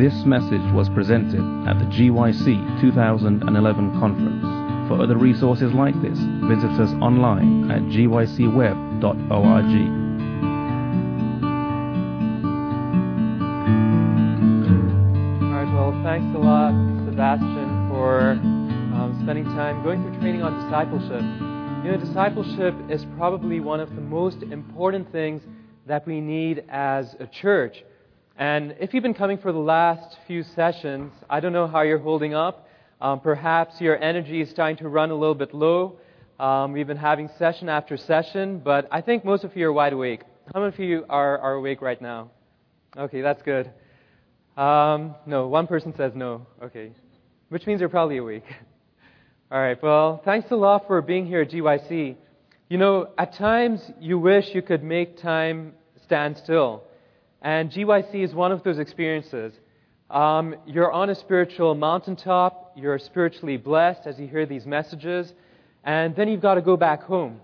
This message was presented at the GYC 2011 conference. For other resources like this, visit us online at gycweb.org. All right, well, thanks a lot, Sebastian, for um, spending time going through training on discipleship. You know, discipleship is probably one of the most important things that we need as a church. And if you've been coming for the last few sessions, I don't know how you're holding up. Um, perhaps your energy is starting to run a little bit low. Um, we've been having session after session, but I think most of you are wide awake. How many of you are, are awake right now? Okay, that's good. Um, no, one person says no. Okay, which means you're probably awake. All right, well, thanks a lot for being here at GYC. You know, at times you wish you could make time stand still. And GYC is one of those experiences. Um, you're on a spiritual mountaintop, you're spiritually blessed as you hear these messages, and then you've got to go back home.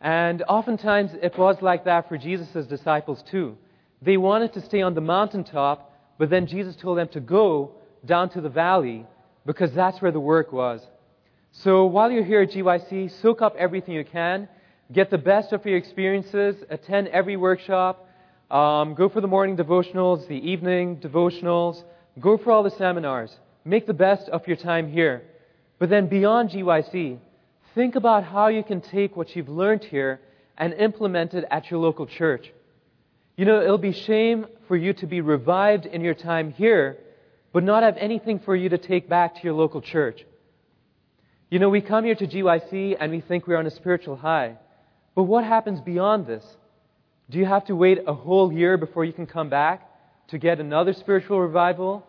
And oftentimes it was like that for Jesus' disciples too. They wanted to stay on the mountaintop, but then Jesus told them to go down to the valley because that's where the work was. So while you're here at GYC, soak up everything you can, get the best of your experiences, attend every workshop, um, go for the morning devotionals, the evening devotionals. Go for all the seminars. Make the best of your time here. But then beyond GYC, think about how you can take what you've learned here and implement it at your local church. You know, it'll be shame for you to be revived in your time here, but not have anything for you to take back to your local church. You know, we come here to GYC and we think we're on a spiritual high. But what happens beyond this? Do you have to wait a whole year before you can come back to get another spiritual revival?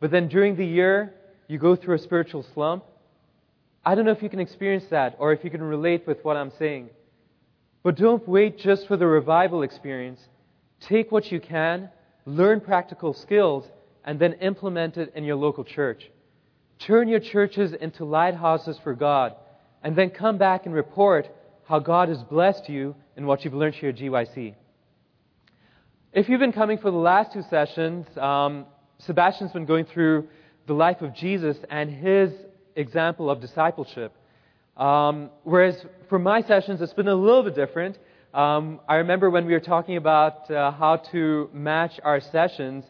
But then during the year, you go through a spiritual slump? I don't know if you can experience that or if you can relate with what I'm saying. But don't wait just for the revival experience. Take what you can, learn practical skills, and then implement it in your local church. Turn your churches into lighthouses for God, and then come back and report how God has blessed you and what you've learned here at GYC. If you've been coming for the last two sessions, um, Sebastian's been going through the life of Jesus and his example of discipleship. Um, whereas for my sessions, it's been a little bit different. Um, I remember when we were talking about uh, how to match our sessions,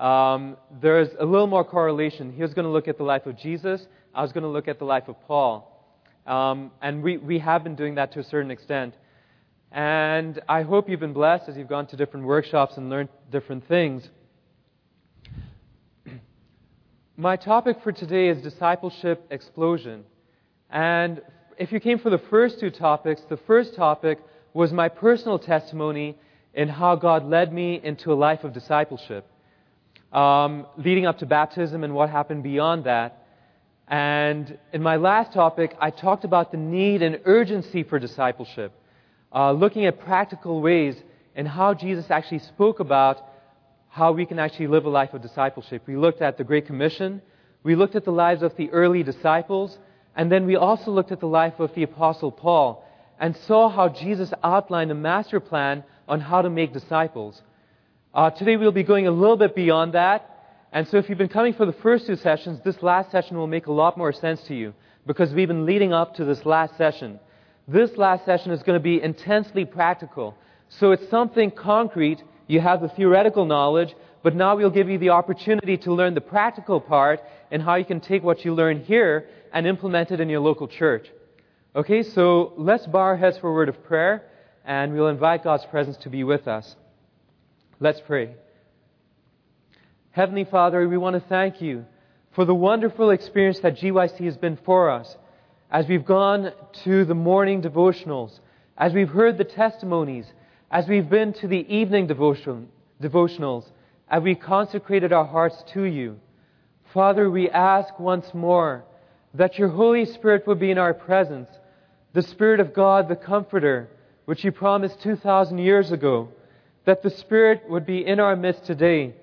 um, there's a little more correlation. He was going to look at the life of Jesus. I was going to look at the life of Paul. Um, and we, we have been doing that to a certain extent. And I hope you've been blessed as you've gone to different workshops and learned different things. My topic for today is discipleship explosion. And if you came for the first two topics, the first topic was my personal testimony in how God led me into a life of discipleship, um, leading up to baptism and what happened beyond that. And in my last topic, I talked about the need and urgency for discipleship uh, looking at practical ways and how Jesus actually spoke about how we can actually live a life of discipleship. We looked at the Great Commission, we looked at the lives of the early disciples, and then we also looked at the life of the Apostle Paul and saw how Jesus outlined a master plan on how to make disciples. Uh, today we'll be going a little bit beyond that. And so if you've been coming for the first two sessions, this last session will make a lot more sense to you because we've been leading up to this last session. This last session is going to be intensely practical. So it's something concrete. You have the theoretical knowledge, but now we'll give you the opportunity to learn the practical part and how you can take what you learn here and implement it in your local church. Okay, so let's bow our heads for a word of prayer, and we'll invite God's presence to be with us. Let's pray. Heavenly Father, we want to thank you for the wonderful experience that GYC has been for us as we've gone to the morning devotionals, as we've heard the testimonies, as we've been to the evening devotion, devotionals, as we consecrated our hearts to you. Father, we ask once more that your Holy Spirit would be in our presence, the Spirit of God, the Comforter, which you promised 2,000 years ago, that the Spirit would be in our midst today,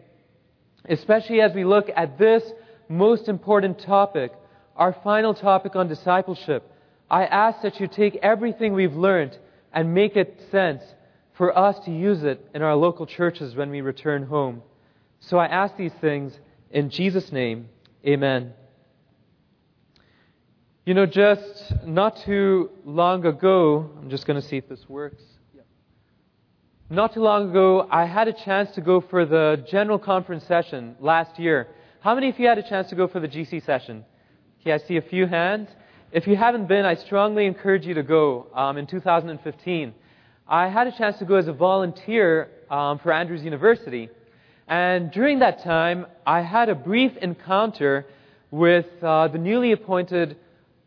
especially as we look at this most important topic our final topic on discipleship, I ask that you take everything we've learned and make it sense for us to use it in our local churches when we return home. So I ask these things In Jesus' name, amen. You know, just not too long ago, I'm just going to see if this works. Not too long ago, I had a chance to go for the general conference session last year. How many of you had a chance to go for the GC session? Okay, I see a few hands. If you haven't been, I strongly encourage you to go um, in 2015. I had a chance to go as a volunteer um, for Andrews University. And during that time, I had a brief encounter with uh, the newly appointed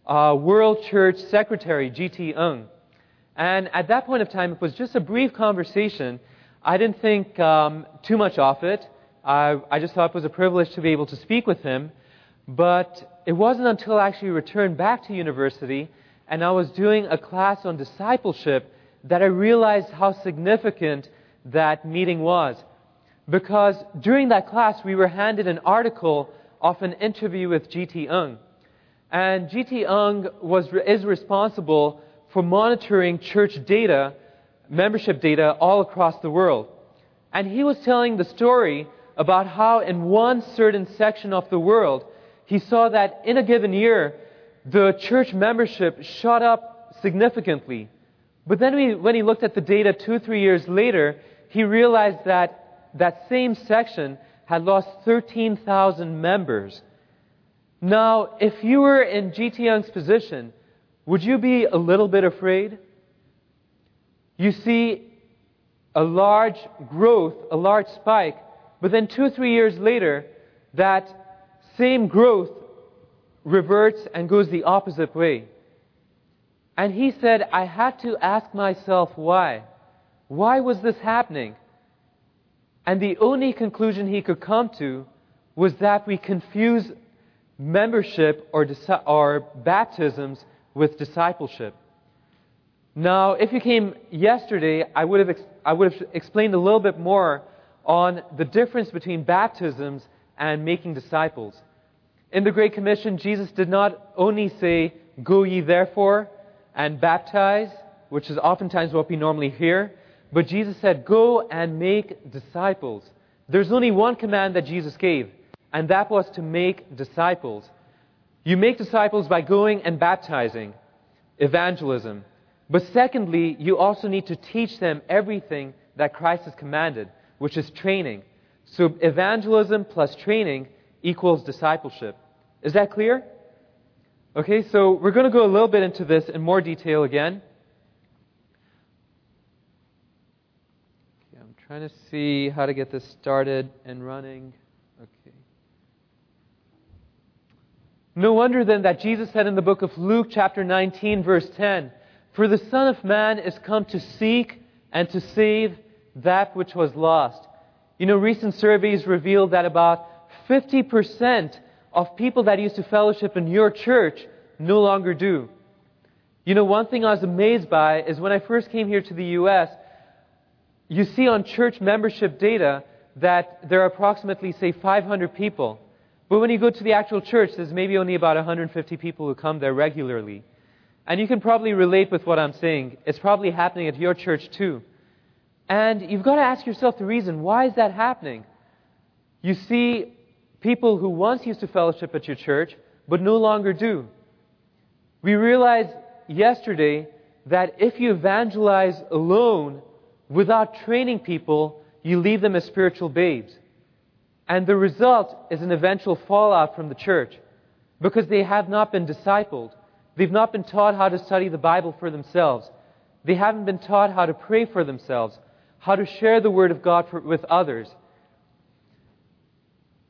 uh, World Church Secretary, G.T. Ng. And at that point of time, it was just a brief conversation. I didn't think um, too much of it. I, I just thought it was a privilege to be able to speak with him. But it wasn't until I actually returned back to university and I was doing a class on discipleship that I realized how significant that meeting was. Because during that class, we were handed an article of an interview with G.T. Ng. And G.T. Ng was, is responsible for monitoring church data, membership data, all across the world. And he was telling the story about how in one certain section of the world, he saw that in a given year, the church membership shot up significantly. But then when he looked at the data two, three years later, he realized that that same section had lost 13,000 members. Now, if you were in G.T. Ng's position, would you be a little bit afraid? You see a large growth, a large spike, but then two three years later, that same growth reverts and goes the opposite way. And he said, I had to ask myself why. Why was this happening? And the only conclusion he could come to was that we confuse membership or, or baptisms with discipleship. Now, if you came yesterday, I would, have ex- I would have explained a little bit more on the difference between baptisms and making disciples. In the Great Commission, Jesus did not only say, Go ye therefore and baptize, which is oftentimes what we normally hear, but Jesus said, Go and make disciples. There's only one command that Jesus gave, and that was to make disciples. You make disciples by going and baptizing, evangelism. But secondly, you also need to teach them everything that Christ has commanded, which is training. So evangelism plus training equals discipleship. Is that clear? Okay, so we're going to go a little bit into this in more detail again. Okay, I'm trying to see how to get this started and running. Okay. No wonder then that Jesus said in the book of Luke, chapter 19, verse 10, For the Son of Man is come to seek and to save that which was lost. You know, recent surveys revealed that about 50% of people that used to fellowship in your church no longer do. You know, one thing I was amazed by is when I first came here to the U.S., you see on church membership data that there are approximately, say, 500 people. But when you go to the actual church, there's maybe only about 150 people who come there regularly. And you can probably relate with what I'm saying. It's probably happening at your church too. And you've got to ask yourself the reason. Why is that happening? You see people who once used to fellowship at your church, but no longer do. We realized yesterday that if you evangelize alone without training people, you leave them as spiritual babes. And the result is an eventual fallout from the church because they have not been discipled. They've not been taught how to study the Bible for themselves. They haven't been taught how to pray for themselves, how to share the Word of God for, with others.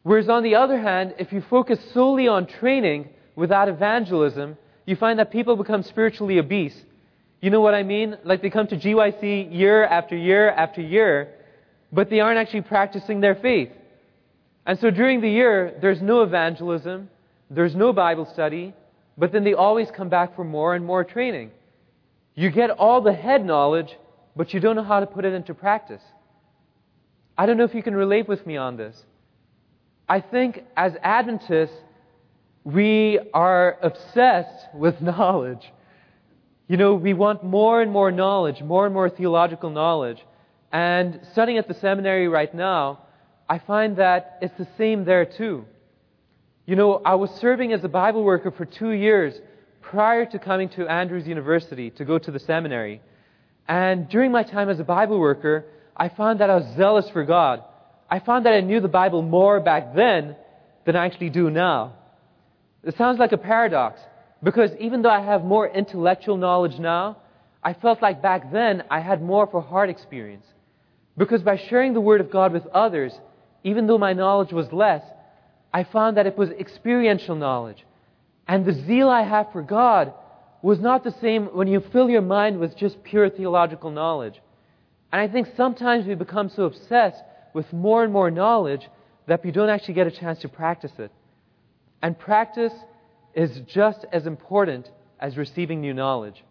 Whereas on the other hand, if you focus solely on training without evangelism, you find that people become spiritually obese. You know what I mean? Like they come to GYC year after year after year, but they aren't actually practicing their faith. And so during the year, there's no evangelism, there's no Bible study, but then they always come back for more and more training. You get all the head knowledge, but you don't know how to put it into practice. I don't know if you can relate with me on this. I think as Adventists, we are obsessed with knowledge. You know, we want more and more knowledge, more and more theological knowledge. And studying at the seminary right now, I find that it's the same there too. You know, I was serving as a Bible worker for two years prior to coming to Andrews University to go to the seminary. And during my time as a Bible worker, I found that I was zealous for God. I found that I knew the Bible more back then than I actually do now. It sounds like a paradox because even though I have more intellectual knowledge now, I felt like back then I had more of a heart experience. Because by sharing the Word of God with others, even though my knowledge was less, I found that it was experiential knowledge. And the zeal I have for God was not the same when you fill your mind with just pure theological knowledge. And I think sometimes we become so obsessed with more and more knowledge that we don't actually get a chance to practice it. And practice is just as important as receiving new knowledge.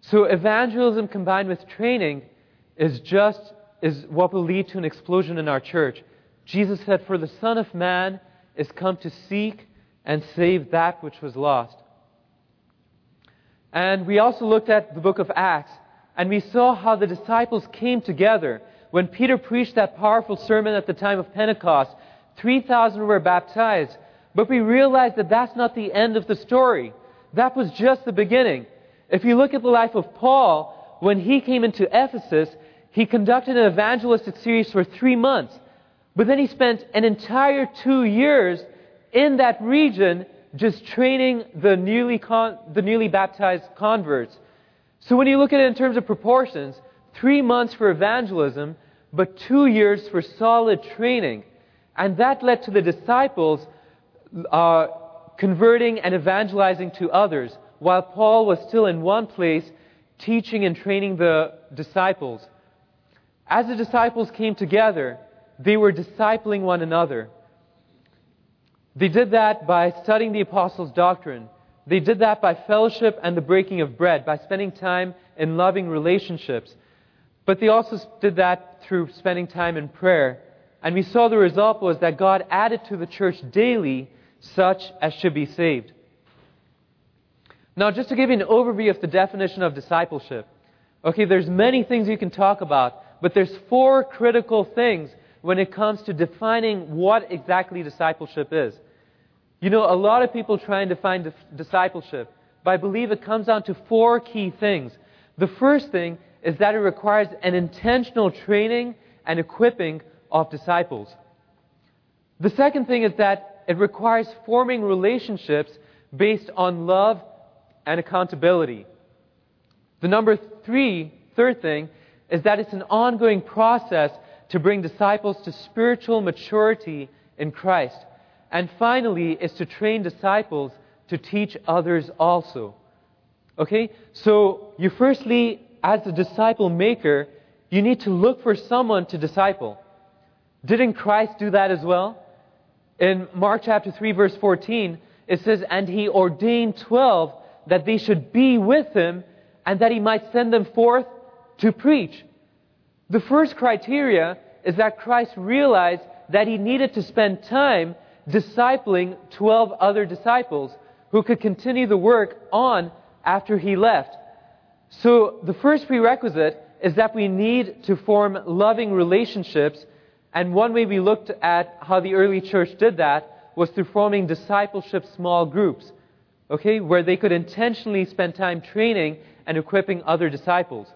So evangelism combined with training is just is what will lead to an explosion in our church. Jesus said, For the Son of Man is come to seek and save that which was lost. And we also looked at the book of Acts, and we saw how the disciples came together. When Peter preached that powerful sermon at the time of Pentecost, 3,000 were baptized. But we realized that that's not the end of the story. That was just the beginning. If you look at the life of Paul, when he came into Ephesus, he conducted an evangelistic series for three months. But then he spent an entire two years in that region just training the newly, con- the newly baptized converts. So when you look at it in terms of proportions, three months for evangelism, but two years for solid training. And that led to the disciples uh, converting and evangelizing to others, while Paul was still in one place teaching and training the disciples. As the disciples came together, they were discipling one another. They did that by studying the apostles' doctrine. They did that by fellowship and the breaking of bread, by spending time in loving relationships. But they also did that through spending time in prayer. And we saw the result was that God added to the church daily such as should be saved. Now, just to give you an overview of the definition of discipleship. Okay, there's many things you can talk about, but there's four critical things when it comes to defining what exactly discipleship is. You know, a lot of people try and define discipleship, but I believe it comes down to four key things. The first thing is that it requires an intentional training and equipping of disciples. The second thing is that it requires forming relationships based on love and accountability. The number three, third thing, is that it's an ongoing process to bring disciples to spiritual maturity in Christ. And finally, is to train disciples to teach others also. Okay? So, you firstly, as a disciple maker, you need to look for someone to disciple. Didn't Christ do that as well? In Mark chapter 3, verse 14, it says, And he ordained twelve that they should be with him and that he might send them forth to preach. The first criteria is that Christ realized that he needed to spend time discipling 12 other disciples who could continue the work on after he left. So the first prerequisite is that we need to form loving relationships. And one way we looked at how the early church did that was through forming discipleship small groups, okay, where they could intentionally spend time training and equipping other disciples.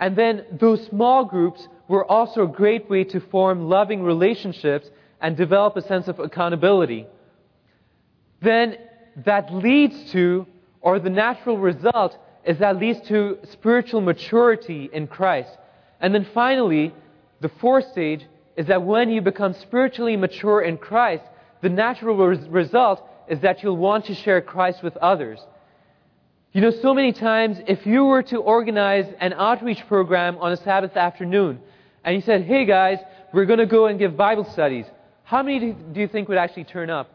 And then those small groups were also a great way to form loving relationships and develop a sense of accountability. Then that leads to, or the natural result is that leads to spiritual maturity in Christ. And then finally, the fourth stage is that when you become spiritually mature in Christ, the natural res- result is that you'll want to share Christ with others. You know, so many times, if you were to organize an outreach program on a Sabbath afternoon, and you said, hey guys, we're going to go and give Bible studies, how many do you think would actually turn up?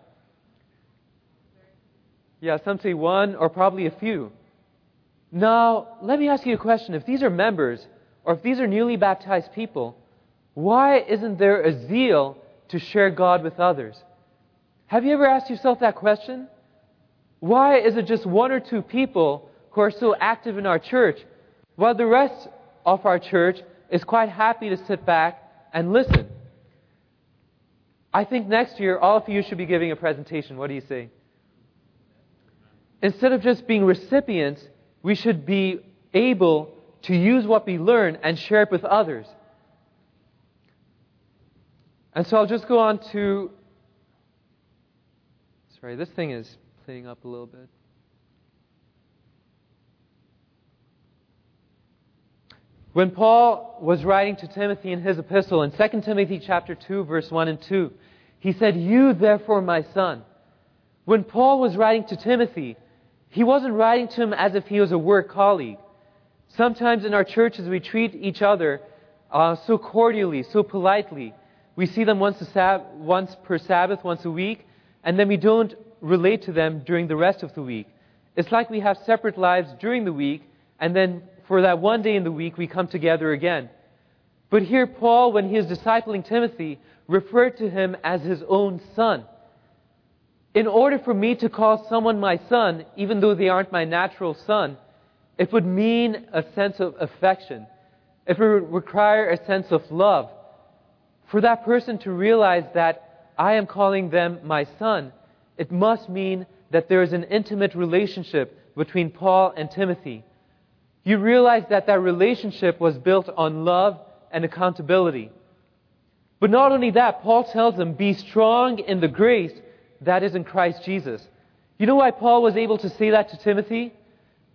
Yeah, some say one or probably a few. Now, let me ask you a question. If these are members, or if these are newly baptized people, why isn't there a zeal to share God with others? Have you ever asked yourself that question? Why is it just one or two people who are so active in our church, while the rest of our church is quite happy to sit back and listen? I think next year all of you should be giving a presentation. What do you say? Instead of just being recipients, we should be able to use what we learn and share it with others. And so I'll just go on to. Sorry, this thing is playing up a little bit. When Paul was writing to Timothy in his epistle in 2 Timothy chapter 2 verse 1 and 2, he said, "You therefore, my son." When Paul was writing to Timothy, he wasn't writing to him as if he was a work colleague. Sometimes in our churches we treat each other uh, so cordially, so politely. We see them once, sab- once per Sabbath, once a week, and then we don't relate to them during the rest of the week. It's like we have separate lives during the week, and then for that one day in the week we come together again. But here, Paul, when he is discipling Timothy, referred to him as his own son. In order for me to call someone my son, even though they aren't my natural son, it would mean a sense of affection. It would require a sense of love. For that person to realize that I am calling them my son, it must mean that there is an intimate relationship between Paul and Timothy. You realize that that relationship was built on love and accountability. But not only that, Paul tells them, be strong in the grace that is in Christ Jesus. You know why Paul was able to say that to Timothy?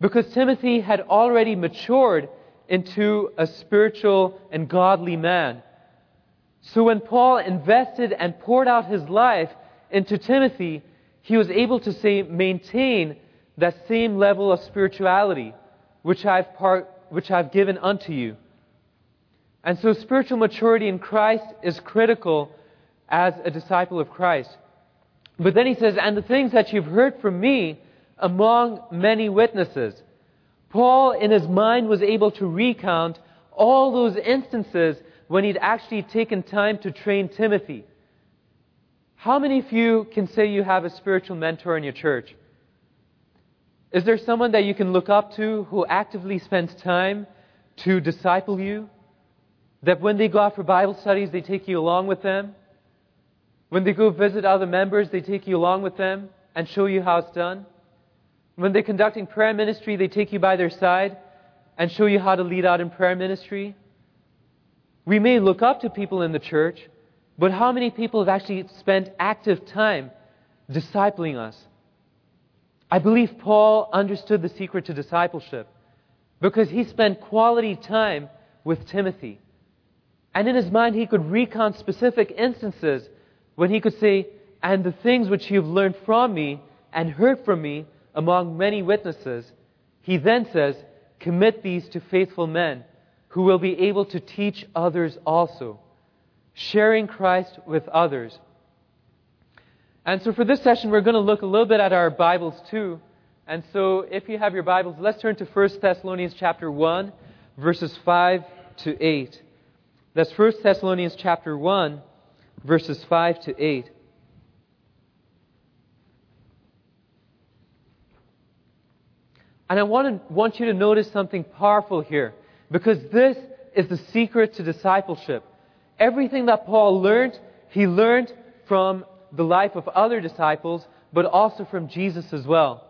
Because Timothy had already matured into a spiritual and godly man. So when Paul invested and poured out his life into Timothy, he was able to say, maintain that same level of spirituality which I've, part, which I've given unto you. And so spiritual maturity in Christ is critical as a disciple of Christ. But then he says, and the things that you've heard from me among many witnesses. Paul, in his mind, was able to recount all those instances when he'd actually taken time to train Timothy. How many of you can say you have a spiritual mentor in your church? Is there someone that you can look up to who actively spends time to disciple you? That when they go out for Bible studies, they take you along with them? When they go visit other members, they take you along with them and show you how it's done? When they're conducting prayer ministry, they take you by their side and show you how to lead out in prayer ministry? We may look up to people in the church, but how many people have actually spent active time discipling us? I believe Paul understood the secret to discipleship because he spent quality time with Timothy. And in his mind, he could recount specific instances when he could say, And the things which you've learned from me and heard from me among many witnesses, he then says, Commit these to faithful men who will be able to teach others also, sharing Christ with others. And so for this session, we're going to look a little bit at our Bibles too. And so if you have your Bibles, let's turn to 1 Thessalonians chapter 1, verses 5 to 8. That's 1 Thessalonians chapter 1, verses 5 to 8. And I want, to, want you to notice something powerful here, because this is the secret to discipleship. Everything that Paul learned, he learned from the life of other disciples, but also from Jesus as well.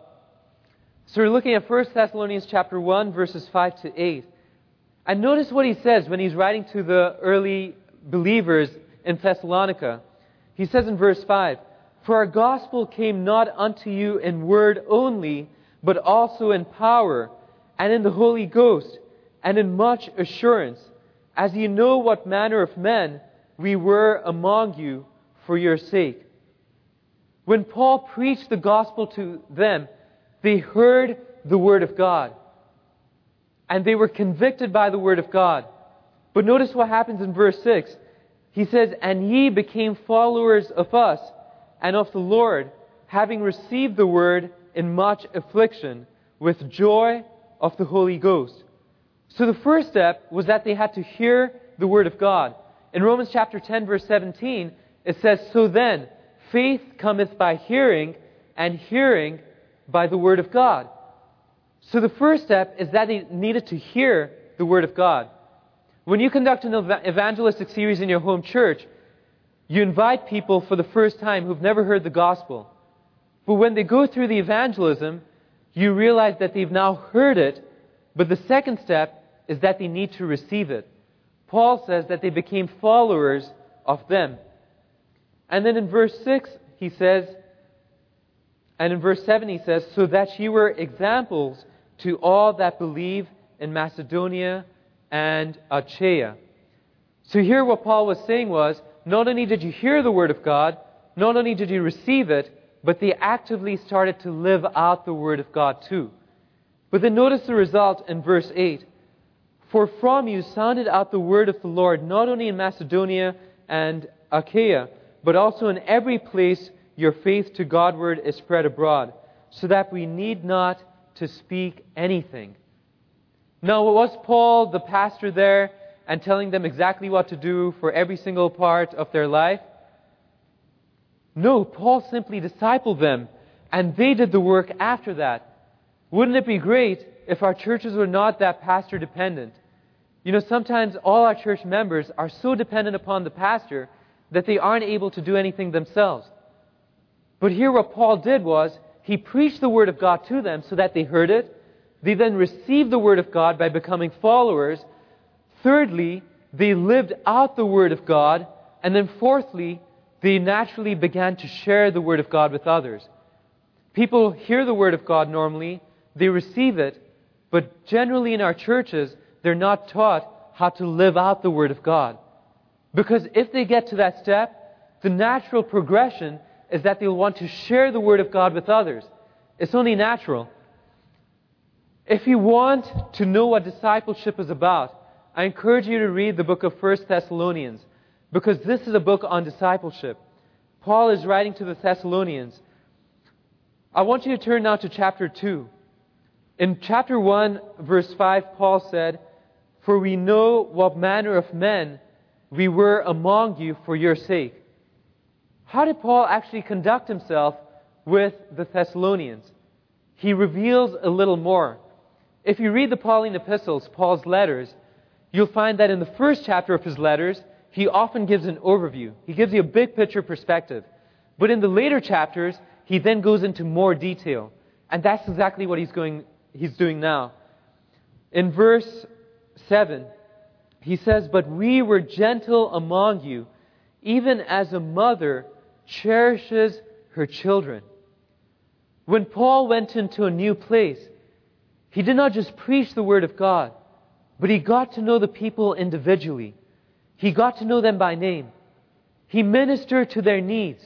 So we're looking at 1 Thessalonians chapter 1, verses 5 to 8. And notice what he says when he's writing to the early believers in Thessalonica. He says in verse 5, For our gospel came not unto you in word only, but also in power, and in the Holy Ghost, and in much assurance, as ye know what manner of men we were among you for your sake. When Paul preached the gospel to them, they heard the word of God. And they were convicted by the word of God. But notice what happens in verse 6. He says, And ye became followers of us and of the Lord, having received the word in much affliction, with joy of the Holy Ghost. So the first step was that they had to hear the word of God. In Romans chapter 10, verse 17, it says, So then, faith cometh by hearing, and hearing by the Word of God. So the first step is that they needed to hear the Word of God. When you conduct an evangelistic series in your home church, You invite people for the first time who've never heard the gospel. But when they go through the evangelism, you realize that they've now heard it, but the second step is that they need to receive it. Paul says that they became followers of them. And then in verse 6, he says, and in verse 7, he says, So that ye were examples to all that believe in Macedonia and Achaia. So here what Paul was saying was, not only did you hear the Word of God, not only did you receive it, but they actively started to live out the Word of God too. But then notice the result in verse 8. For from you sounded out the word of the Lord, not only in Macedonia and Achaia, but also in every place your faith to Godward is spread abroad, so that we need not to speak anything. Now, was Paul the pastor there and telling them exactly what to do for every single part of their life? No, Paul simply discipled them, and they did the work after that. Wouldn't it be great if our churches were not that pastor dependent? You know, sometimes all our church members are so dependent upon the pastor that they aren't able to do anything themselves. But here what Paul did was, he preached the Word of God to them so that they heard it. They then received the Word of God by becoming followers. Thirdly, they lived out the Word of God. And then fourthly, they naturally began to share the Word of God with others. People hear the Word of God normally, they receive it, but generally in our churches, they're not taught how to live out the Word of God. Because if they get to that step, the natural progression is that they'll want to share the Word of God with others. It's only natural. If you want to know what discipleship is about, I encourage you to read the book of 1 Thessalonians, because this is a book on discipleship. Paul is writing to the Thessalonians. I want you to turn now to chapter 2. In chapter 1, verse 5, Paul said, For we know what manner of men we were among you for your sake. How did Paul actually conduct himself with the Thessalonians? He reveals a little more. If you read the Pauline epistles, Paul's letters, you'll find that in the first chapter of his letters, he often gives an overview. He gives you a big picture perspective. But in the later chapters, he then goes into more detail. And that's exactly what he's going he's doing now. In verse 7, he says, But we were gentle among you, even as a mother cherishes her children. When Paul went into a new place, he did not just preach the Word of God, but he got to know the people individually. He got to know them by name. He ministered to their needs.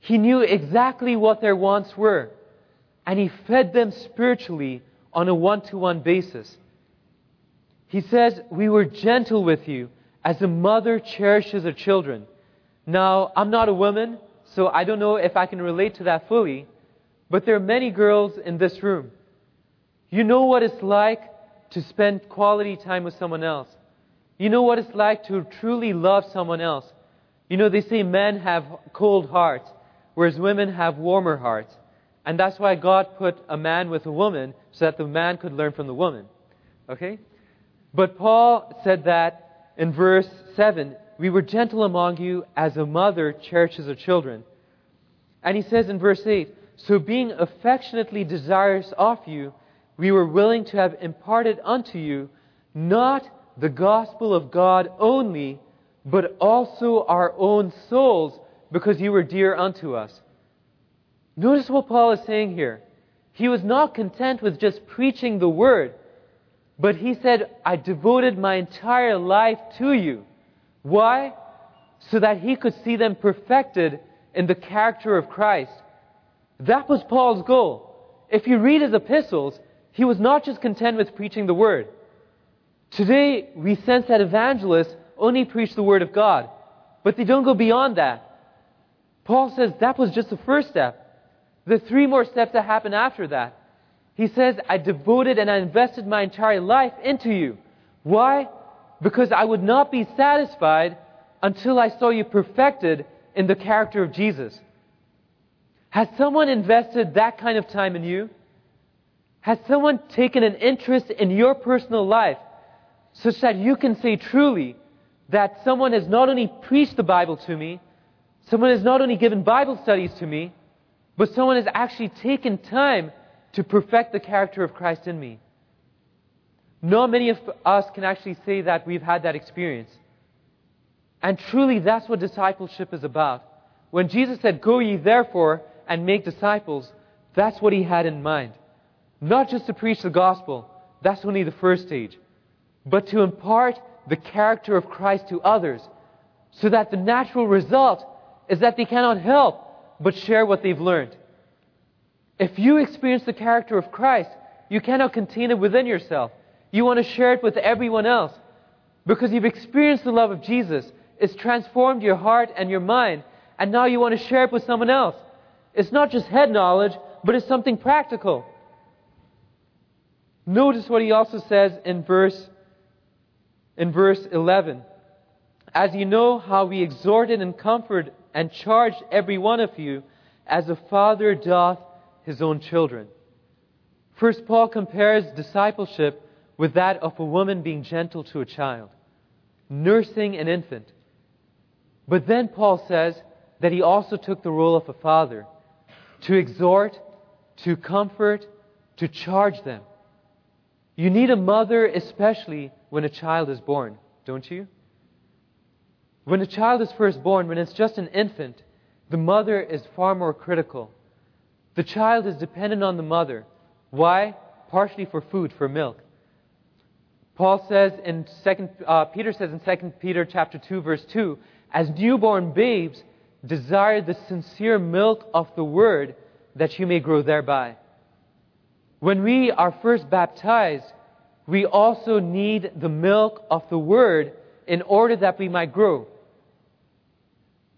He knew exactly what their wants were and he fed them spiritually on a one to one basis. He says, We were gentle with you as a mother cherishes her children. Now, I'm not a woman, so I don't know if I can relate to that fully, but there are many girls in this room. You know what it's like to spend quality time with someone else. You know what it's like to truly love someone else. You know, they say men have cold hearts, whereas women have warmer hearts. And that's why God put a man with a woman so that the man could learn from the woman. Okay? But Paul said that in verse 7 we were gentle among you as a mother cherishes her children. And he says in verse 8 So being affectionately desirous of you, we were willing to have imparted unto you not the gospel of God only, but also our own souls, because you were dear unto us. Notice what Paul is saying here. He was not content with just preaching the word, but he said, I devoted my entire life to you. Why? So that he could see them perfected in the character of Christ. That was Paul's goal. If you read his epistles, he was not just content with preaching the word. Today, we sense that evangelists only preach the word of God, but they don't go beyond that. Paul says that was just the first step the three more steps that happen after that. He says, I devoted and I invested my entire life into you. Why? Because I would not be satisfied until I saw you perfected in the character of Jesus. Has someone invested that kind of time in you? Has someone taken an interest in your personal life such that you can say truly that someone has not only preached the Bible to me, Someone has not only given Bible studies to me, but someone has actually taken time to perfect the character of Christ in me. Not many of us can actually say that we've had that experience. And truly, that's what discipleship is about. When Jesus said, Go ye therefore and make disciples, that's what he had in mind. Not just to preach the gospel, that's only the first stage, but to impart the character of Christ to others, so that the natural result is that they cannot help but share what they've learned. If you experience the character of Christ, you cannot contain it within yourself. You want to share it with everyone else because you've experienced the love of Jesus. It's transformed your heart and your mind, and now you want to share it with someone else. It's not just head knowledge, but it's something practical. Notice what he also says in verse in verse 11. As you know how we exhorted and comforted and charged every one of you as a father doth his own children. First Paul compares discipleship with that of a woman being gentle to a child, nursing an infant. But then Paul says that he also took the role of a father to exhort, to comfort, to charge them. You need a mother, especially when a child is born, don't you? When a child is first born, when it's just an infant, the mother is far more critical. The child is dependent on the mother. Why? Partially for food, for milk. Paul says in second, uh, Peter says in 2 Peter chapter 2 verse 2, as newborn babes desire the sincere milk of the word that you may grow thereby. When we are first baptized, we also need the milk of the word in order that we might grow.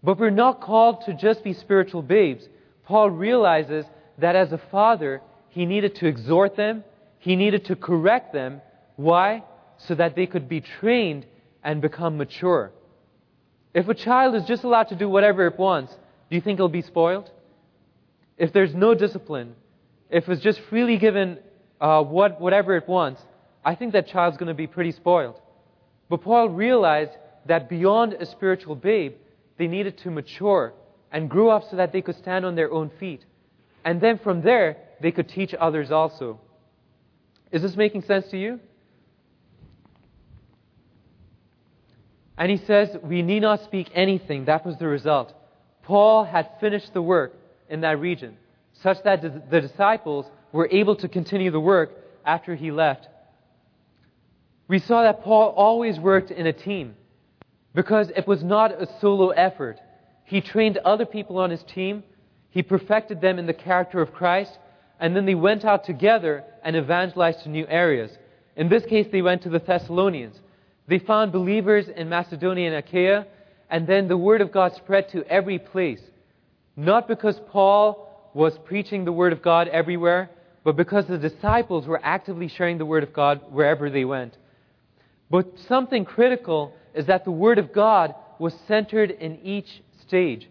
But we're not called to just be spiritual babes. Paul realizes that as a father, he needed to exhort them, he needed to correct them. Why? so that they could be trained and become mature. If a child is just allowed to do whatever it wants, do you think it'll be spoiled? If there's no discipline, if it's just freely given uh, what, whatever it wants, I think that child's going to be pretty spoiled. But Paul realized that beyond a spiritual babe, they needed to mature and grew up so that they could stand on their own feet. And then from there, they could teach others also. Is this making sense to you? And he says, We need not speak anything. That was the result. Paul had finished the work in that region, such that the disciples were able to continue the work after he left. We saw that Paul always worked in a team because it was not a solo effort. He trained other people on his team, he perfected them in the character of Christ, and then they went out together and evangelized to new areas. In this case, they went to the Thessalonians. They found believers in Macedonia and Achaia, and then the word of God spread to every place. Not because Paul was preaching the word of God everywhere, but because the disciples were actively sharing the word of God wherever they went. But something critical is that the word of God was centered in each stage.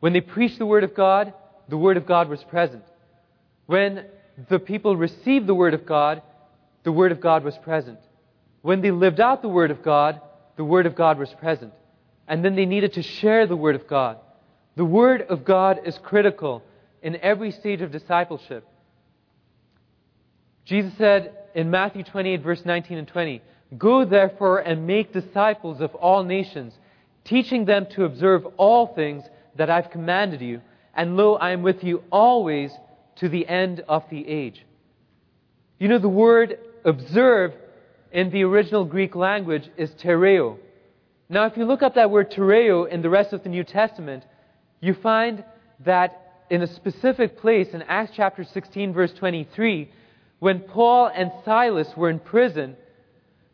When they preached the word of God, the word of God was present. When the people received the word of God, the word of God was present. When they lived out the Word of God, the Word of God was present. And then they needed to share the Word of God. The Word of God is critical in every stage of discipleship. Jesus said in Matthew 28, verse 19 and 20, Go therefore and make disciples of all nations, teaching them to observe all things that I've commanded you. And lo, I am with you always to the end of the age. You know, the word observe in the original Greek language is tereo. Now, if you look up that word tereo in the rest of the New Testament, you find that in a specific place in Acts chapter 16, verse 23, when Paul and Silas were in prison,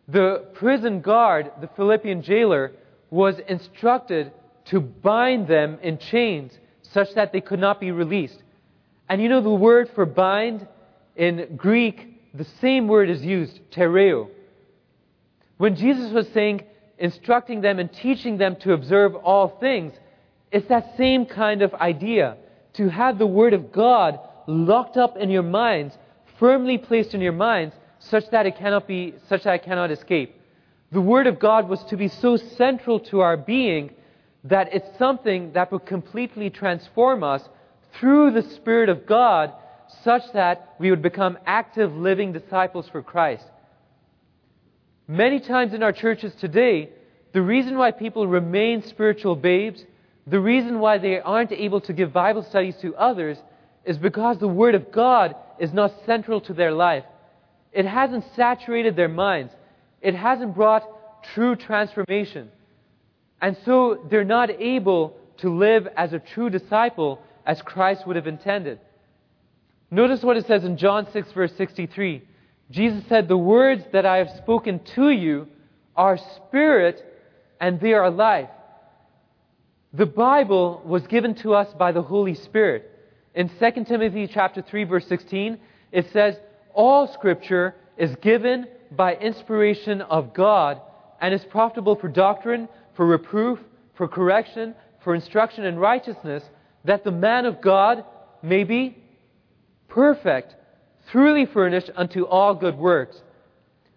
the prison guard, the Philippian jailer, was instructed to bind them in chains such that they could not be released. And you know the word for bind in Greek, the same word is used, tereo. When Jesus was saying, instructing them and teaching them to observe all things, it's that same kind of idea. To have the Word of God locked up in your minds, firmly placed in your minds, such that it cannot be, such that it cannot escape. The Word of God was to be so central to our being that it's something that would completely transform us through the Spirit of God such that we would become active, living disciples for Christ. Many times in our churches today, the reason why people remain spiritual babes, the reason why they aren't able to give Bible studies to others, is because the Word of God is not central to their life. It hasn't saturated their minds. It hasn't brought true transformation. And so they're not able to live as a true disciple as Christ would have intended. Notice what it says in John 6, verse 63. Jesus said, The words that I have spoken to you are spirit and they are life. The Bible was given to us by the Holy Spirit. In 2 Timothy chapter 3 verse 16, it says, All scripture is given by inspiration of God and is profitable for doctrine, for reproof, for correction, for instruction in righteousness, that the man of God may be perfect, truly furnished unto all good works.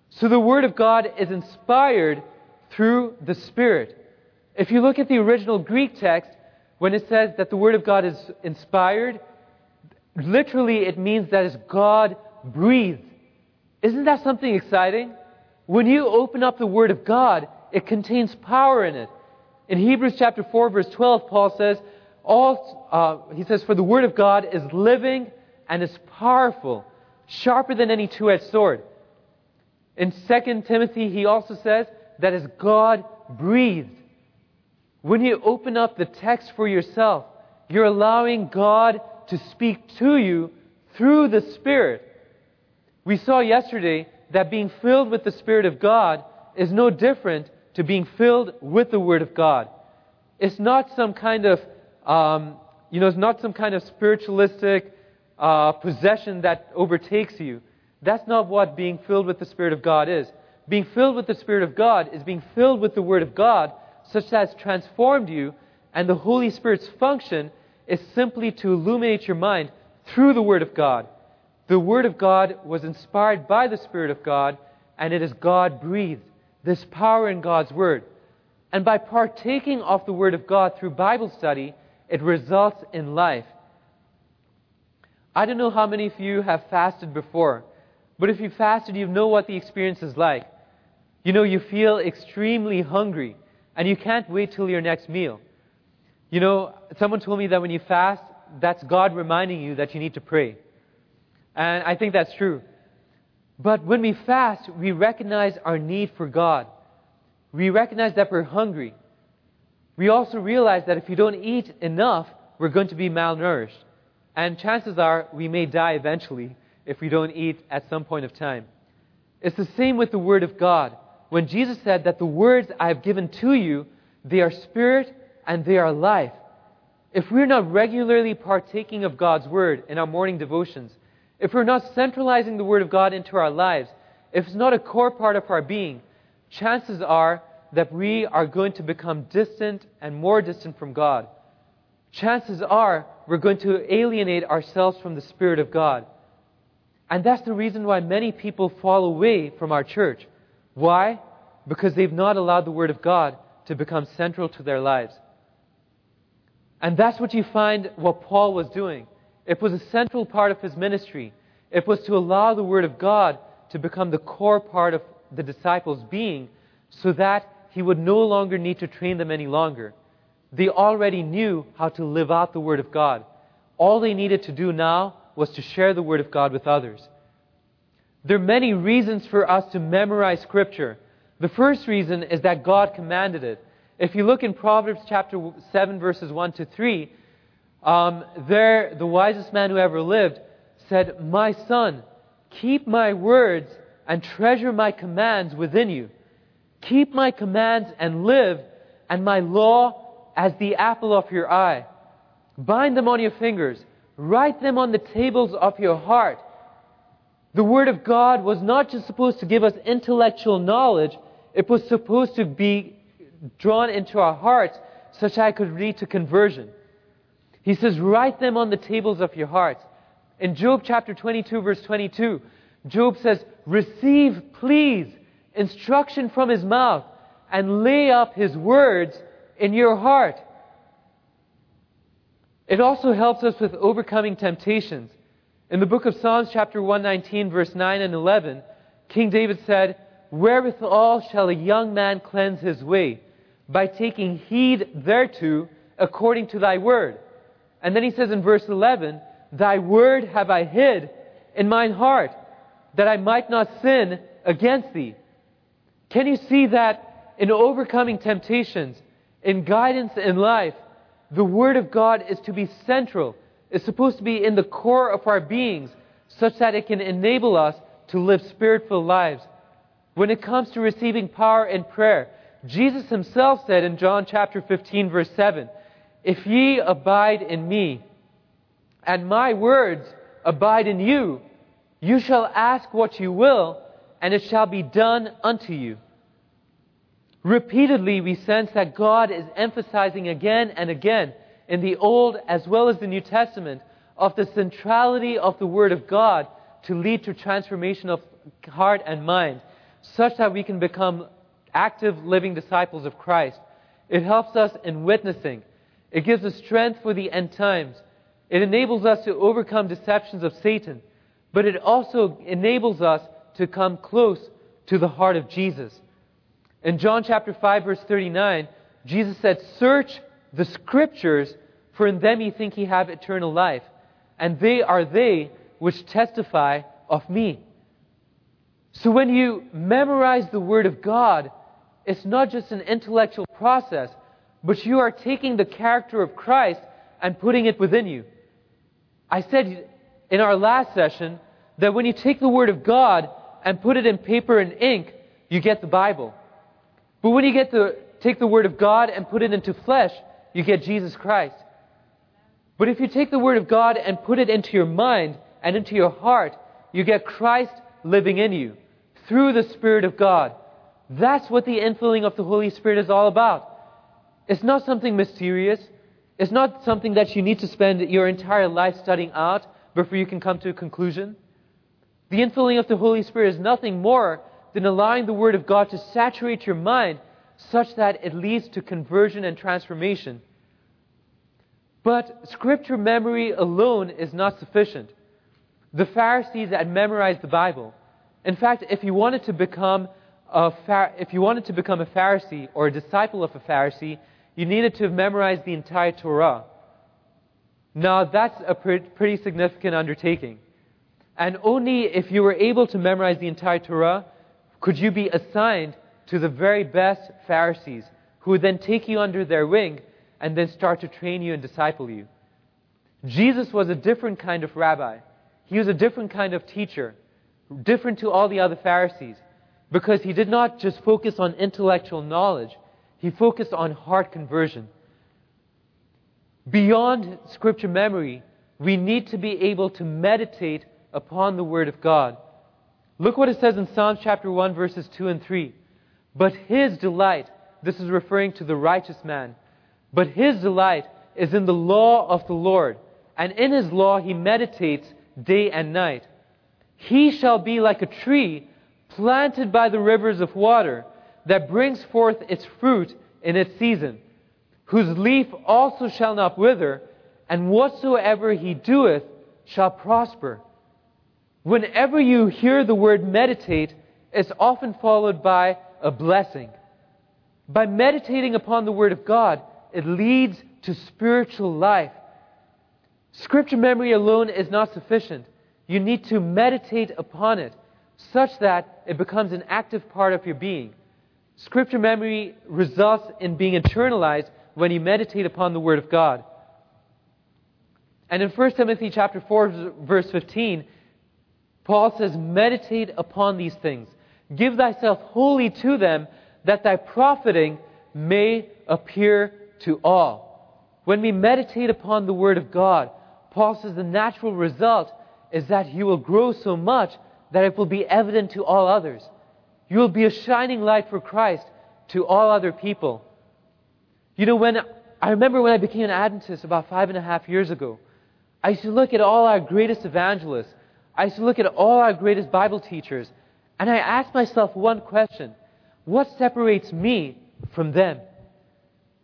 So the Word of God is inspired through the Spirit. If you look at the original Greek text, when it says that the Word of God is inspired, literally it means that it's God breathed. Isn't that something exciting? When you open up the Word of God, it contains power in it. In Hebrews chapter 4, verse 12, Paul says, all, uh, he says, For the Word of God is living and is powerful, sharper than any two edged sword. In 2 Timothy, he also says that is God breathed. When you open up the text for yourself, you're allowing God to speak to you through the Spirit. We saw yesterday that being filled with the Spirit of God is no different to being filled with the Word of God. It's not some kind of, um, you know, it's not some kind of spiritualistic uh, possession that overtakes you. That's not what being filled with the Spirit of God is. Being filled with the Spirit of God is being filled with the Word of God, such that it's transformed you, and the Holy Spirit's function is simply to illuminate your mind through the Word of God. The Word of God was inspired by the Spirit of God, and it is God breathed. This power in God's Word. And by partaking of the Word of God through Bible study, it results in life. I don't know how many of you have fasted before, but if you fasted, you know what the experience is like. You know, you feel extremely hungry, and you can't wait till your next meal. You know, someone told me that when you fast, that's God reminding you that you need to pray. And I think that's true. But when we fast, we recognize our need for God. We recognize that we're hungry. We also realize that if we don't eat enough, we're going to be malnourished. And chances are we may die eventually if we don't eat at some point of time. It's the same with the Word of God. When Jesus said that the words I have given to you, they are spirit and they are life. If we're not regularly partaking of God's Word in our morning devotions, if we're not centralizing the Word of God into our lives, if it's not a core part of our being, chances are that we are going to become distant and more distant from God chances are we're going to alienate ourselves from the Spirit of God. And that's the reason why many people fall away from our church. Why? Because they've not allowed the Word of God to become central to their lives. And that's what you find what Paul was doing. It was a central part of his ministry. It was to allow the Word of God to become the core part of the disciples' being so that he would no longer need to train them any longer. They already knew how to live out the Word of God. All they needed to do now was to share the Word of God with others. There are many reasons for us to memorize Scripture. The first reason is that God commanded it. If you look in Proverbs chapter 7, verses 1 to 3, um, there, the wisest man who ever lived said, My son, keep my words and treasure my commands within you. Keep my commands and live, and my law as the apple of your eye. Bind them on your fingers. Write them on the tables of your heart. The Word of God was not just supposed to give us intellectual knowledge, it was supposed to be drawn into our hearts such that I could lead to conversion. He says, Write them on the tables of your hearts. In Job chapter 22, verse 22, Job says, Receive, please, instruction from his mouth, and lay up his words in your heart. It also helps us with overcoming temptations. In the book of Psalms, chapter 119, verse 9 and 11, King David said, Wherewithal shall a young man cleanse his way? By taking heed thereto according to thy word. And then he says in verse 11, Thy word have I hid in mine heart, that I might not sin against thee. Can you see that in overcoming temptations, in guidance in life, the Word of God is to be central, is supposed to be in the core of our beings, such that it can enable us to live spirit-filled lives. When it comes to receiving power in prayer, Jesus himself said in John chapter 15 verse 7, If ye abide in me, and my words abide in you, you shall ask what you will, and it shall be done unto you. Repeatedly, we sense that God is emphasizing again and again in the Old as well as the New Testament of the centrality of the Word of God to lead to transformation of heart and mind, such that we can become active, living disciples of Christ. It helps us in witnessing. It gives us strength for the end times. It enables us to overcome deceptions of Satan. But it also enables us to come close to the heart of Jesus. In John chapter 5 verse 39, Jesus said, Search the scriptures, for in them ye think ye have eternal life. And they are they which testify of me. So when you memorize the Word of God, it's not just an intellectual process, but you are taking the character of Christ and putting it within you. I said in our last session that when you take the Word of God and put it in paper and ink, you get the Bible. But when you get to take the Word of God and put it into flesh, you get Jesus Christ. But if you take the Word of God and put it into your mind and into your heart, you get Christ living in you through the Spirit of God. That's what the infilling of the Holy Spirit is all about. It's not something mysterious. It's not something that you need to spend your entire life studying out before you can come to a conclusion. The infilling of the Holy Spirit is nothing more than allowing the Word of God to saturate your mind such that it leads to conversion and transformation. But scripture memory alone is not sufficient. The Pharisees had memorized the Bible. In fact, if you wanted to become a if you wanted to become a Pharisee or a disciple of a Pharisee, you needed to have memorized the entire Torah. Now, that's a pretty significant undertaking. And only if you were able to memorize the entire Torah could you be assigned to the very best Pharisees who would then take you under their wing and then start to train you and disciple you. Jesus was a different kind of rabbi. He was a different kind of teacher, different to all the other Pharisees, because he did not just focus on intellectual knowledge, he focused on heart conversion. Beyond scripture memory, we need to be able to meditate upon the Word of God. Look what it says in Psalms chapter 1, verses 2 and 3. But his delight, this is referring to the righteous man, but his delight is in the law of the Lord, and in his law he meditates day and night. He shall be like a tree planted by the rivers of water that brings forth its fruit in its season, whose leaf also shall not wither, and whatsoever he doeth shall prosper. Whenever you hear the word meditate, it's often followed by a blessing. By meditating upon the Word of God, it leads to spiritual life. Scripture memory alone is not sufficient. You need to meditate upon it such that it becomes an active part of your being. Scripture memory results in being internalized when you meditate upon the Word of God. And in 1 Timothy chapter 4 verse 15, Paul says, meditate upon these things. Give thyself wholly to them, that thy profiting may appear to all. When we meditate upon the Word of God, Paul says the natural result is that you will grow so much that it will be evident to all others. You will be a shining light for Christ to all other people. You know, when I remember when I became an Adventist about five and a half years ago, I used to look at all our greatest evangelists I used to look at all our greatest Bible teachers, and I asked myself one question What separates me from them?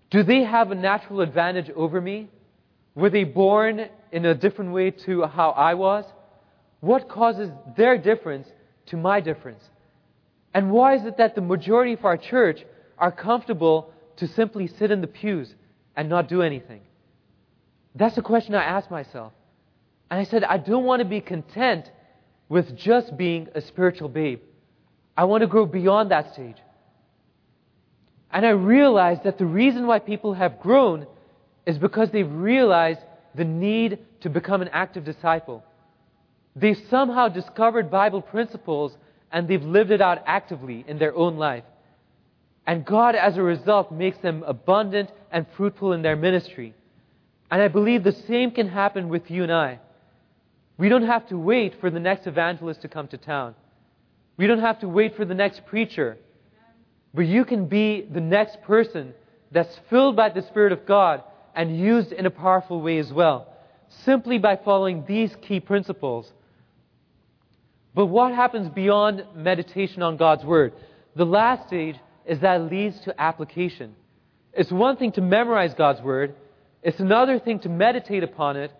Do they have a natural advantage over me? Were they born in a different way to how I was? What causes their difference to my difference? And why is it that the majority of our church are comfortable to simply sit in the pews and not do anything? That's the question I asked myself. And I said, I don't want to be content with just being a spiritual babe. I want to grow beyond that stage. And I realized that the reason why people have grown is because they've realized the need to become an active disciple. They've somehow discovered Bible principles and they've lived it out actively in their own life. And God, as a result, makes them abundant and fruitful in their ministry. And I believe the same can happen with you and I. We don't have to wait for the next evangelist to come to town. We don't have to wait for the next preacher. But you can be the next person that's filled by the Spirit of God and used in a powerful way as well, simply by following these key principles. But what happens beyond meditation on God's Word? The last stage is that it leads to application. It's one thing to memorize God's Word, it's another thing to meditate upon it,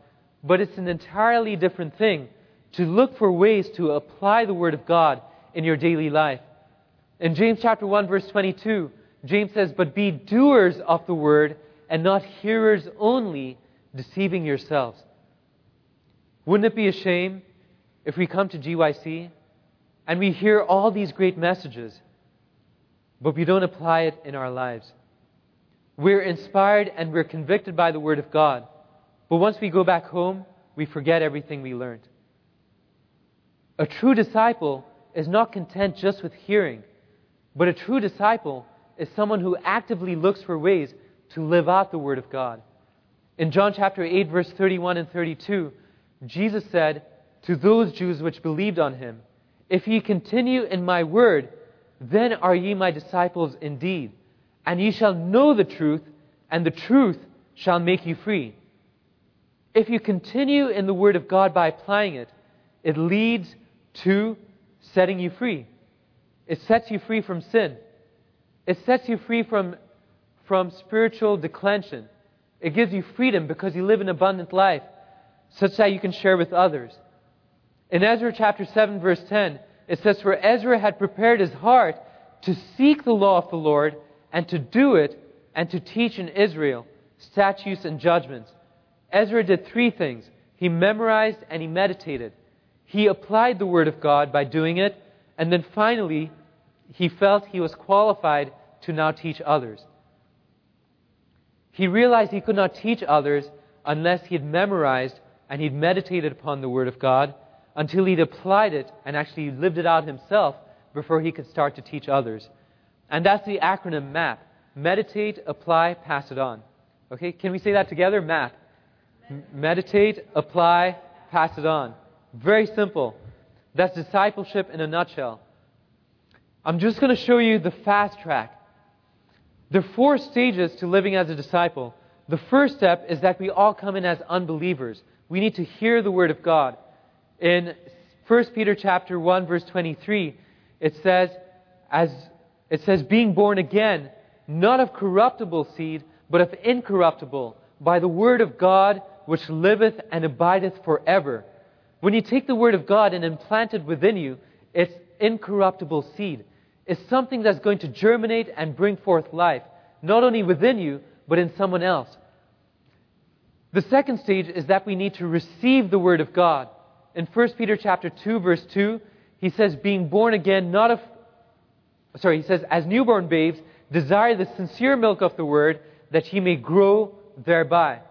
but it's an entirely different thing to look for ways to apply the Word of God in your daily life. In James chapter 1 verse 22, James says, But be doers of the word and not hearers only, deceiving yourselves. Wouldn't it be a shame if we come to GYC and we hear all these great messages, but we don't apply it in our lives? We're inspired and we're convicted by the Word of God, but once we go back home, we forget everything we learned. A true disciple is not content just with hearing but a true disciple is someone who actively looks for ways to live out the Word of God. In John chapter 8, verse 31 and 32, Jesus said to those Jews which believed on him, If ye continue in my word, then are ye my disciples indeed, and ye shall know the truth, and the truth shall make you free. If you continue in the word of God by applying it, it leads to setting you free. It sets you free from sin. It sets you free from, from spiritual declension. It gives you freedom because you live an abundant life such that you can share with others. In Ezra chapter 7 verse 10, it says, For Ezra had prepared his heart to seek the law of the Lord and to do it and to teach in Israel statutes and judgments. Ezra did three things. He memorized and he meditated. He applied the word of God by doing it and then finally, he felt he was qualified to now teach others. He realized he could not teach others unless he had memorized and he'd meditated upon the Word of God until he'd applied it and actually lived it out himself before he could start to teach others. And that's the acronym MAP. Meditate, apply, pass it on. Okay, can we say that together? MAP. Meditate, apply, pass it on. Very simple. That's discipleship in a nutshell. I'm just going to show you the fast track. There are four stages to living as a disciple. The first step is that we all come in as unbelievers. We need to hear the word of God. In 1 Peter chapter 1 verse 23, it says as it says being born again, not of corruptible seed, but of incorruptible, by the word of God which liveth and abideth forever. When you take the Word of God and implant it within you, it's incorruptible seed. It's something that's going to germinate and bring forth life, not only within you, but in someone else. The second stage is that we need to receive the Word of God. In 1 Peter chapter 2, verse 2, he says, being born again, not of, sorry, he says, as newborn babes, desire the sincere milk of the Word, that ye may grow thereby.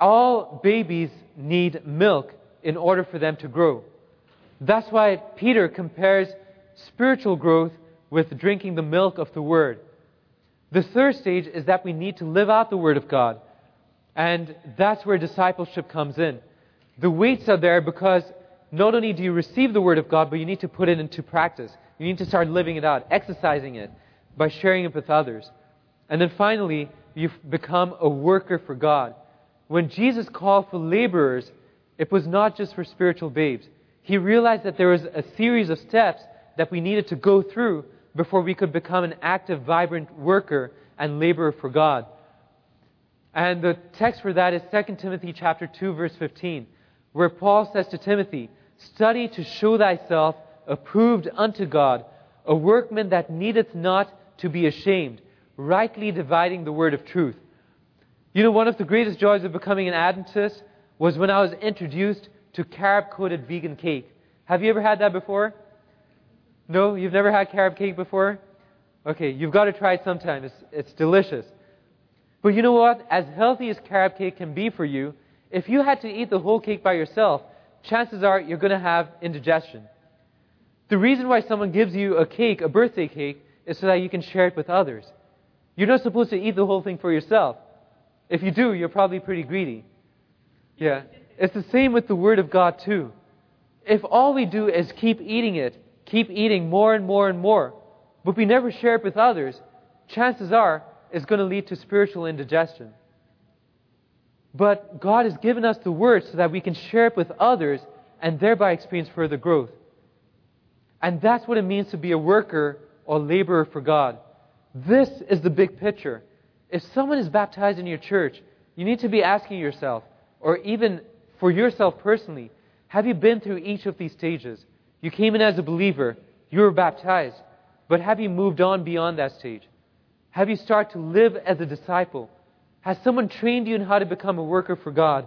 All babies need milk in order for them to grow. That's why Peter compares spiritual growth with drinking the milk of the Word. The third stage is that we need to live out the Word of God. And that's where discipleship comes in. The weights are there because not only do you receive the Word of God, but you need to put it into practice. You need to start living it out, exercising it by sharing it with others. And then finally, you become a worker for God. When Jesus called for laborers, it was not just for spiritual babes. He realized that there was a series of steps that we needed to go through before we could become an active, vibrant worker and laborer for God. And the text for that is 2 Timothy chapter 2 verse 15, where Paul says to Timothy, "Study to show thyself approved unto God, a workman that needeth not to be ashamed, rightly dividing the word of truth." You know, one of the greatest joys of becoming an Adventist was when I was introduced to carob coated vegan cake. Have you ever had that before? No, you've never had carob cake before? Okay, you've got to try it sometime. It's, it's delicious. But you know what? As healthy as carob cake can be for you, if you had to eat the whole cake by yourself, chances are you're going to have indigestion. The reason why someone gives you a cake, a birthday cake, is so that you can share it with others. You're not supposed to eat the whole thing for yourself. If you do, you're probably pretty greedy. Yeah. It's the same with the Word of God, too. If all we do is keep eating it, keep eating more and more and more, but we never share it with others, chances are it's going to lead to spiritual indigestion. But God has given us the Word so that we can share it with others and thereby experience further growth. And that's what it means to be a worker or laborer for God. This is the big picture. If someone is baptized in your church, you need to be asking yourself, or even for yourself personally, have you been through each of these stages? You came in as a believer, you were baptized, but have you moved on beyond that stage? Have you started to live as a disciple? Has someone trained you in how to become a worker for God?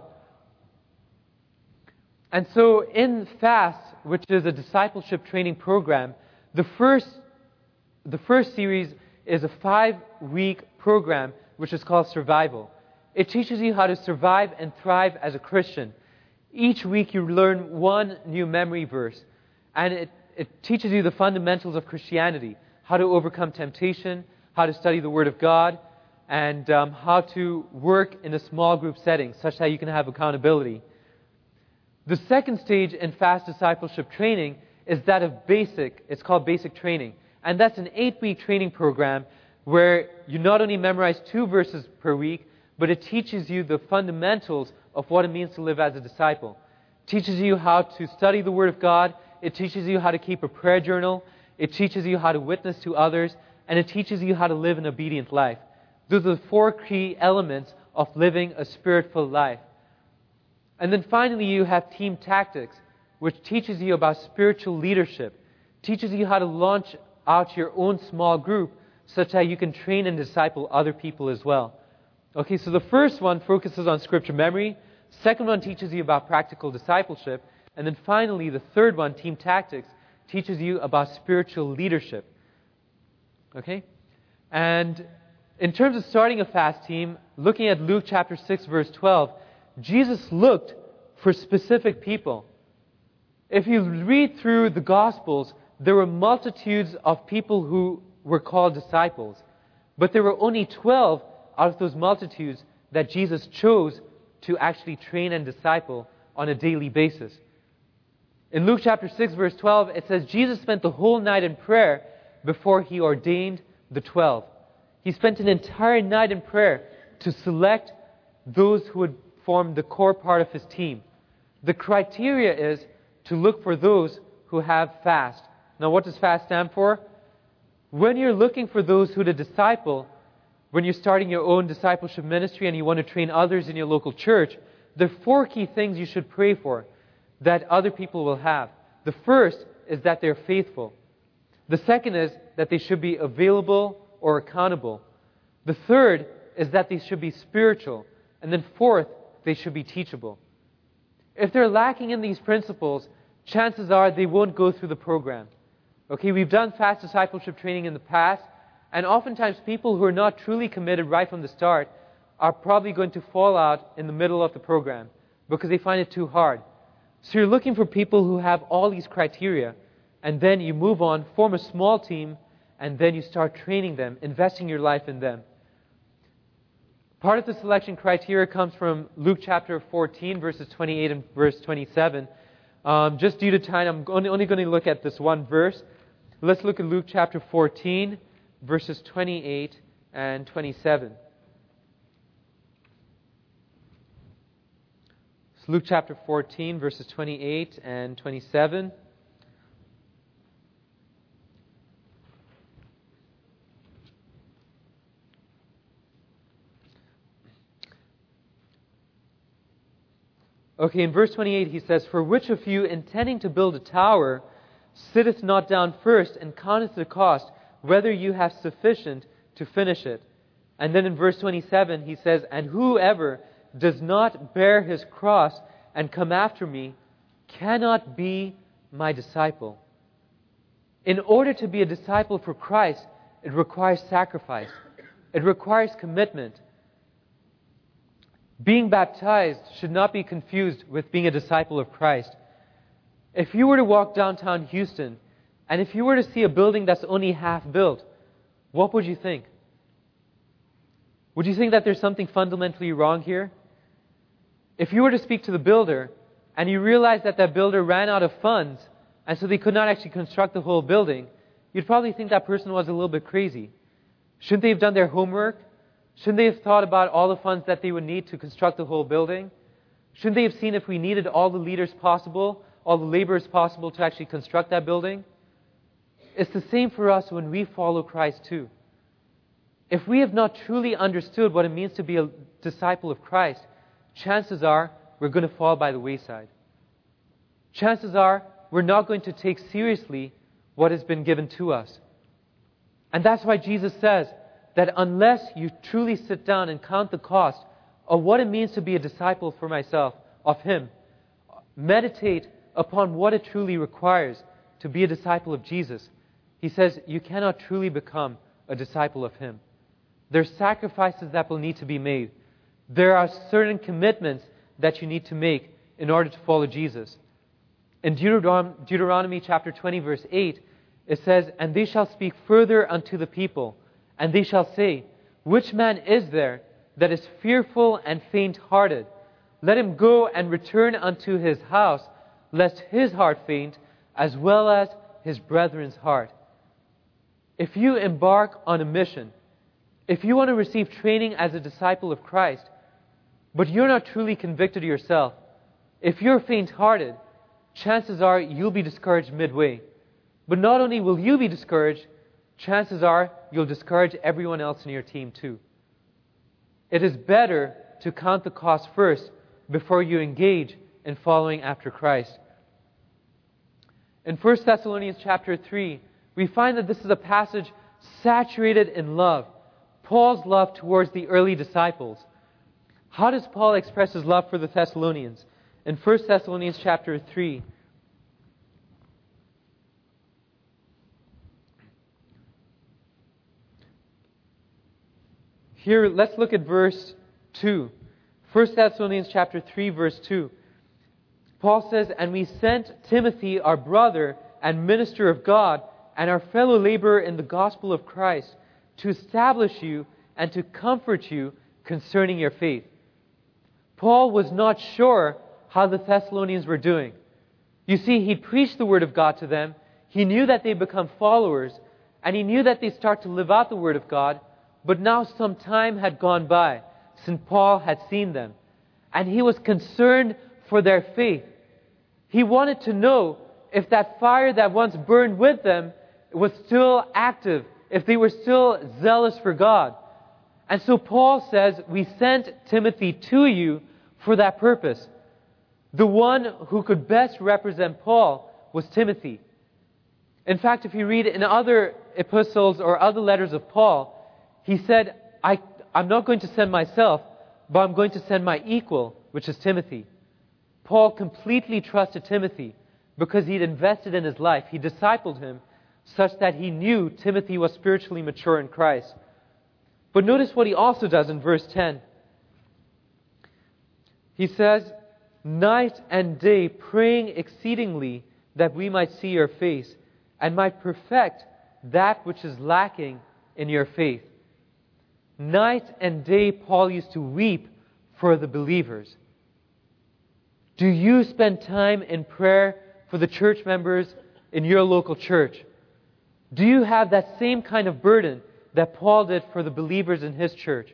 And so in FAST, which is a discipleship training program, the first, the first series is a five week program which is called Survival. It teaches you how to survive and thrive as a Christian. Each week you learn one new memory verse, and it, it teaches you the fundamentals of Christianity how to overcome temptation, how to study the Word of God, and um, how to work in a small group setting such that you can have accountability. The second stage in fast discipleship training is that of basic, it's called basic training. And that's an eight week training program where you not only memorize two verses per week, but it teaches you the fundamentals of what it means to live as a disciple. It teaches you how to study the Word of God. It teaches you how to keep a prayer journal. It teaches you how to witness to others. And it teaches you how to live an obedient life. Those are the four key elements of living a spiritual life. And then finally, you have team tactics, which teaches you about spiritual leadership, teaches you how to launch out your own small group such that you can train and disciple other people as well. Okay, so the first one focuses on scripture memory. Second one teaches you about practical discipleship. And then finally, the third one, team tactics, teaches you about spiritual leadership. Okay? And in terms of starting a fast team, looking at Luke chapter 6, verse 12, Jesus looked for specific people. If you read through the Gospels, there were multitudes of people who were called disciples. But there were only 12 out of those multitudes that Jesus chose to actually train and disciple on a daily basis. In Luke chapter 6, verse 12, it says, Jesus spent the whole night in prayer before he ordained the 12. He spent an entire night in prayer to select those who would form the core part of his team. The criteria is to look for those who have fast. Now, what does fast stand for? When you're looking for those who to disciple, when you're starting your own discipleship ministry and you want to train others in your local church, there are four key things you should pray for that other people will have. The first is that they're faithful. The second is that they should be available or accountable. The third is that they should be spiritual. And then fourth, they should be teachable. If they're lacking in these principles, chances are they won't go through the program. Okay, we've done fast discipleship training in the past, and oftentimes people who are not truly committed right from the start are probably going to fall out in the middle of the program because they find it too hard. So you're looking for people who have all these criteria, and then you move on, form a small team, and then you start training them, investing your life in them. Part of the selection criteria comes from Luke chapter 14, verses 28 and verse 27. Um, just due to time, I'm only, going to look at this one verse. Let's look at Luke chapter 14, verses 28 and 27. So Luke chapter 14, verses 28 and 27. Okay, in verse 28 he says, For which of you, intending to build a tower, sitteth not down first and counteth the cost, whether you have sufficient to finish it? And then in verse 27 he says, And whoever does not bear his cross and come after me cannot be my disciple. In order to be a disciple for Christ, it requires sacrifice. It requires commitment. Being baptized should not be confused with being a disciple of Christ. If you were to walk downtown Houston, and if you were to see a building that's only half built, what would you think? Would you think that there's something fundamentally wrong here? If you were to speak to the builder, and you realized that that builder ran out of funds, and so they could not actually construct the whole building, you'd probably think that person was a little bit crazy. Shouldn't they have done their homework? Shouldn't they have thought about all the funds that they would need to construct the whole building? Shouldn't they have seen if we needed all the leaders possible, all the laborers possible to actually construct that building? It's the same for us when we follow Christ too. If we have not truly understood what it means to be a disciple of Christ, chances are we're going to fall by the wayside. Chances are we're not going to take seriously what has been given to us. And that's why Jesus says that unless you truly sit down and count the cost of what it means to be a disciple for myself, of Him, meditate upon what it truly requires to be a disciple of Jesus, He says you cannot truly become a disciple of Him. There are sacrifices that will need to be made. There are certain commitments that you need to make in order to follow Jesus. In Deuteronomy chapter 20, verse 8, it says, And they shall speak further unto the people, and they shall say, Which man is there that is fearful and faint hearted? Let him go and return unto his house, lest his heart faint, as well as his brethren's heart. If you embark on a mission, if you want to receive training as a disciple of Christ, but you're not truly convicted yourself, if you're faint hearted, chances are you'll be discouraged midway. But not only will you be discouraged, chances are you'll discourage everyone else in your team too. It is better to count the cost first before you engage in following after Christ. In 1 Thessalonians chapter 3, we find that this is a passage saturated in love. Paul's love towards the early disciples. How does Paul express his love for the Thessalonians? In 1 Thessalonians chapter 3, Here, let's look at verse 2. 1 Thessalonians chapter 3, verse 2. Paul says, And we sent Timothy, our brother and minister of God, and our fellow laborer in the gospel of Christ, to establish you and to comfort you concerning your faith. Paul was not sure how the Thessalonians were doing. You see, he preached the word of God to them. He knew that they'd become followers, and he knew that they'd start to live out the word of God. But now some time had gone by since Paul had seen them, and he was concerned for their faith. He wanted to know if that fire that once burned with them was still active, if they were still zealous for God. And so Paul says, We sent Timothy to you for that purpose. The one who could best represent Paul was Timothy. In fact, if you read in other epistles or other letters of Paul, he said, I, I'm not going to send myself, but I'm going to send my equal, which is Timothy. Paul completely trusted Timothy because he'd invested in his life. He discipled him such that he knew Timothy was spiritually mature in Christ. But notice what he also does in verse 10. He says, Night and day praying exceedingly that we might see your face and might perfect that which is lacking in your faith. Night and day, Paul used to weep for the believers. Do you spend time in prayer for the church members in your local church? Do you have that same kind of burden that Paul did for the believers in his church?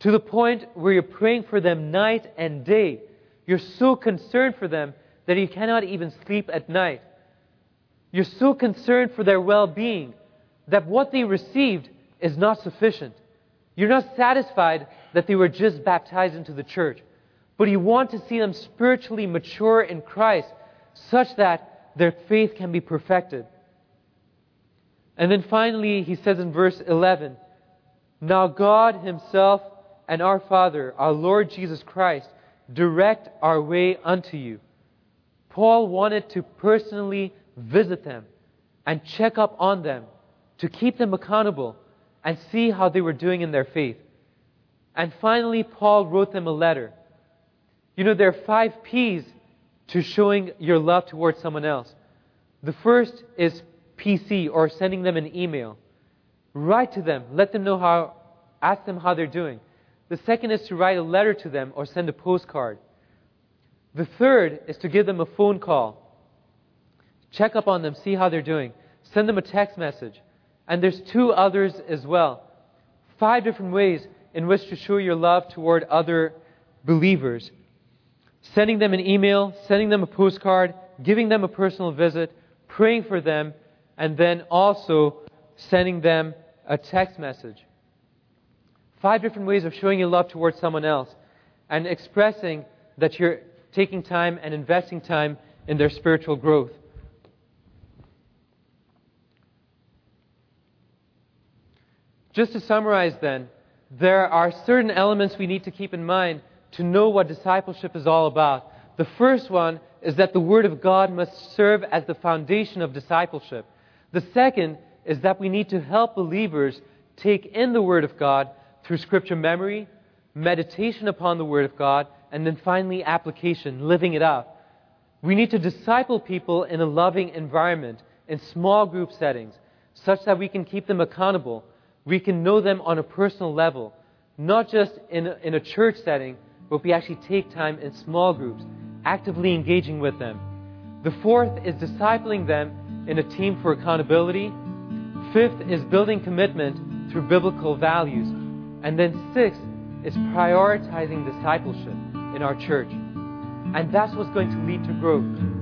To the point where you're praying for them night and day. You're so concerned for them that you cannot even sleep at night. You're so concerned for their well being that what they received is not sufficient. You're not satisfied that they were just baptized into the church, but you want to see them spiritually mature in Christ such that their faith can be perfected. And then finally, he says in verse 11, Now God Himself and our Father, our Lord Jesus Christ, direct our way unto you. Paul wanted to personally visit them and check up on them, to keep them accountable and see how they were doing in their faith. And finally, Paul wrote them a letter. You know, there are five P's to showing your love towards someone else. The first is PC or sending them an email. Write to them, let them know how, ask them how they're doing. The second is to write a letter to them or send a postcard. The third is to give them a phone call. Check up on them, see how they're doing. Send them a text message. And there's two others as well. Five different ways in which to show your love toward other believers. Sending them an email, sending them a postcard, giving them a personal visit, praying for them, and then also sending them a text message. Five different ways of showing your love towards someone else and expressing that you're taking time and investing time in their spiritual growth. Just to summarize then, there are certain elements we need to keep in mind to know what discipleship is all about. The first one is that the Word of God must serve as the foundation of discipleship. The second is that we need to help believers take in the Word of God through scripture memory, meditation upon the Word of God, and then finally application, living it out. We need to disciple people in a loving environment, in small group settings, such that we can keep them accountable we can know them on a personal level, not just in a, in a church setting, but we actually take time in small groups, actively engaging with them. The fourth is discipling them in a team for accountability. Fifth is building commitment through biblical values. And then sixth is prioritizing discipleship in our church. And that's what's going to lead to growth.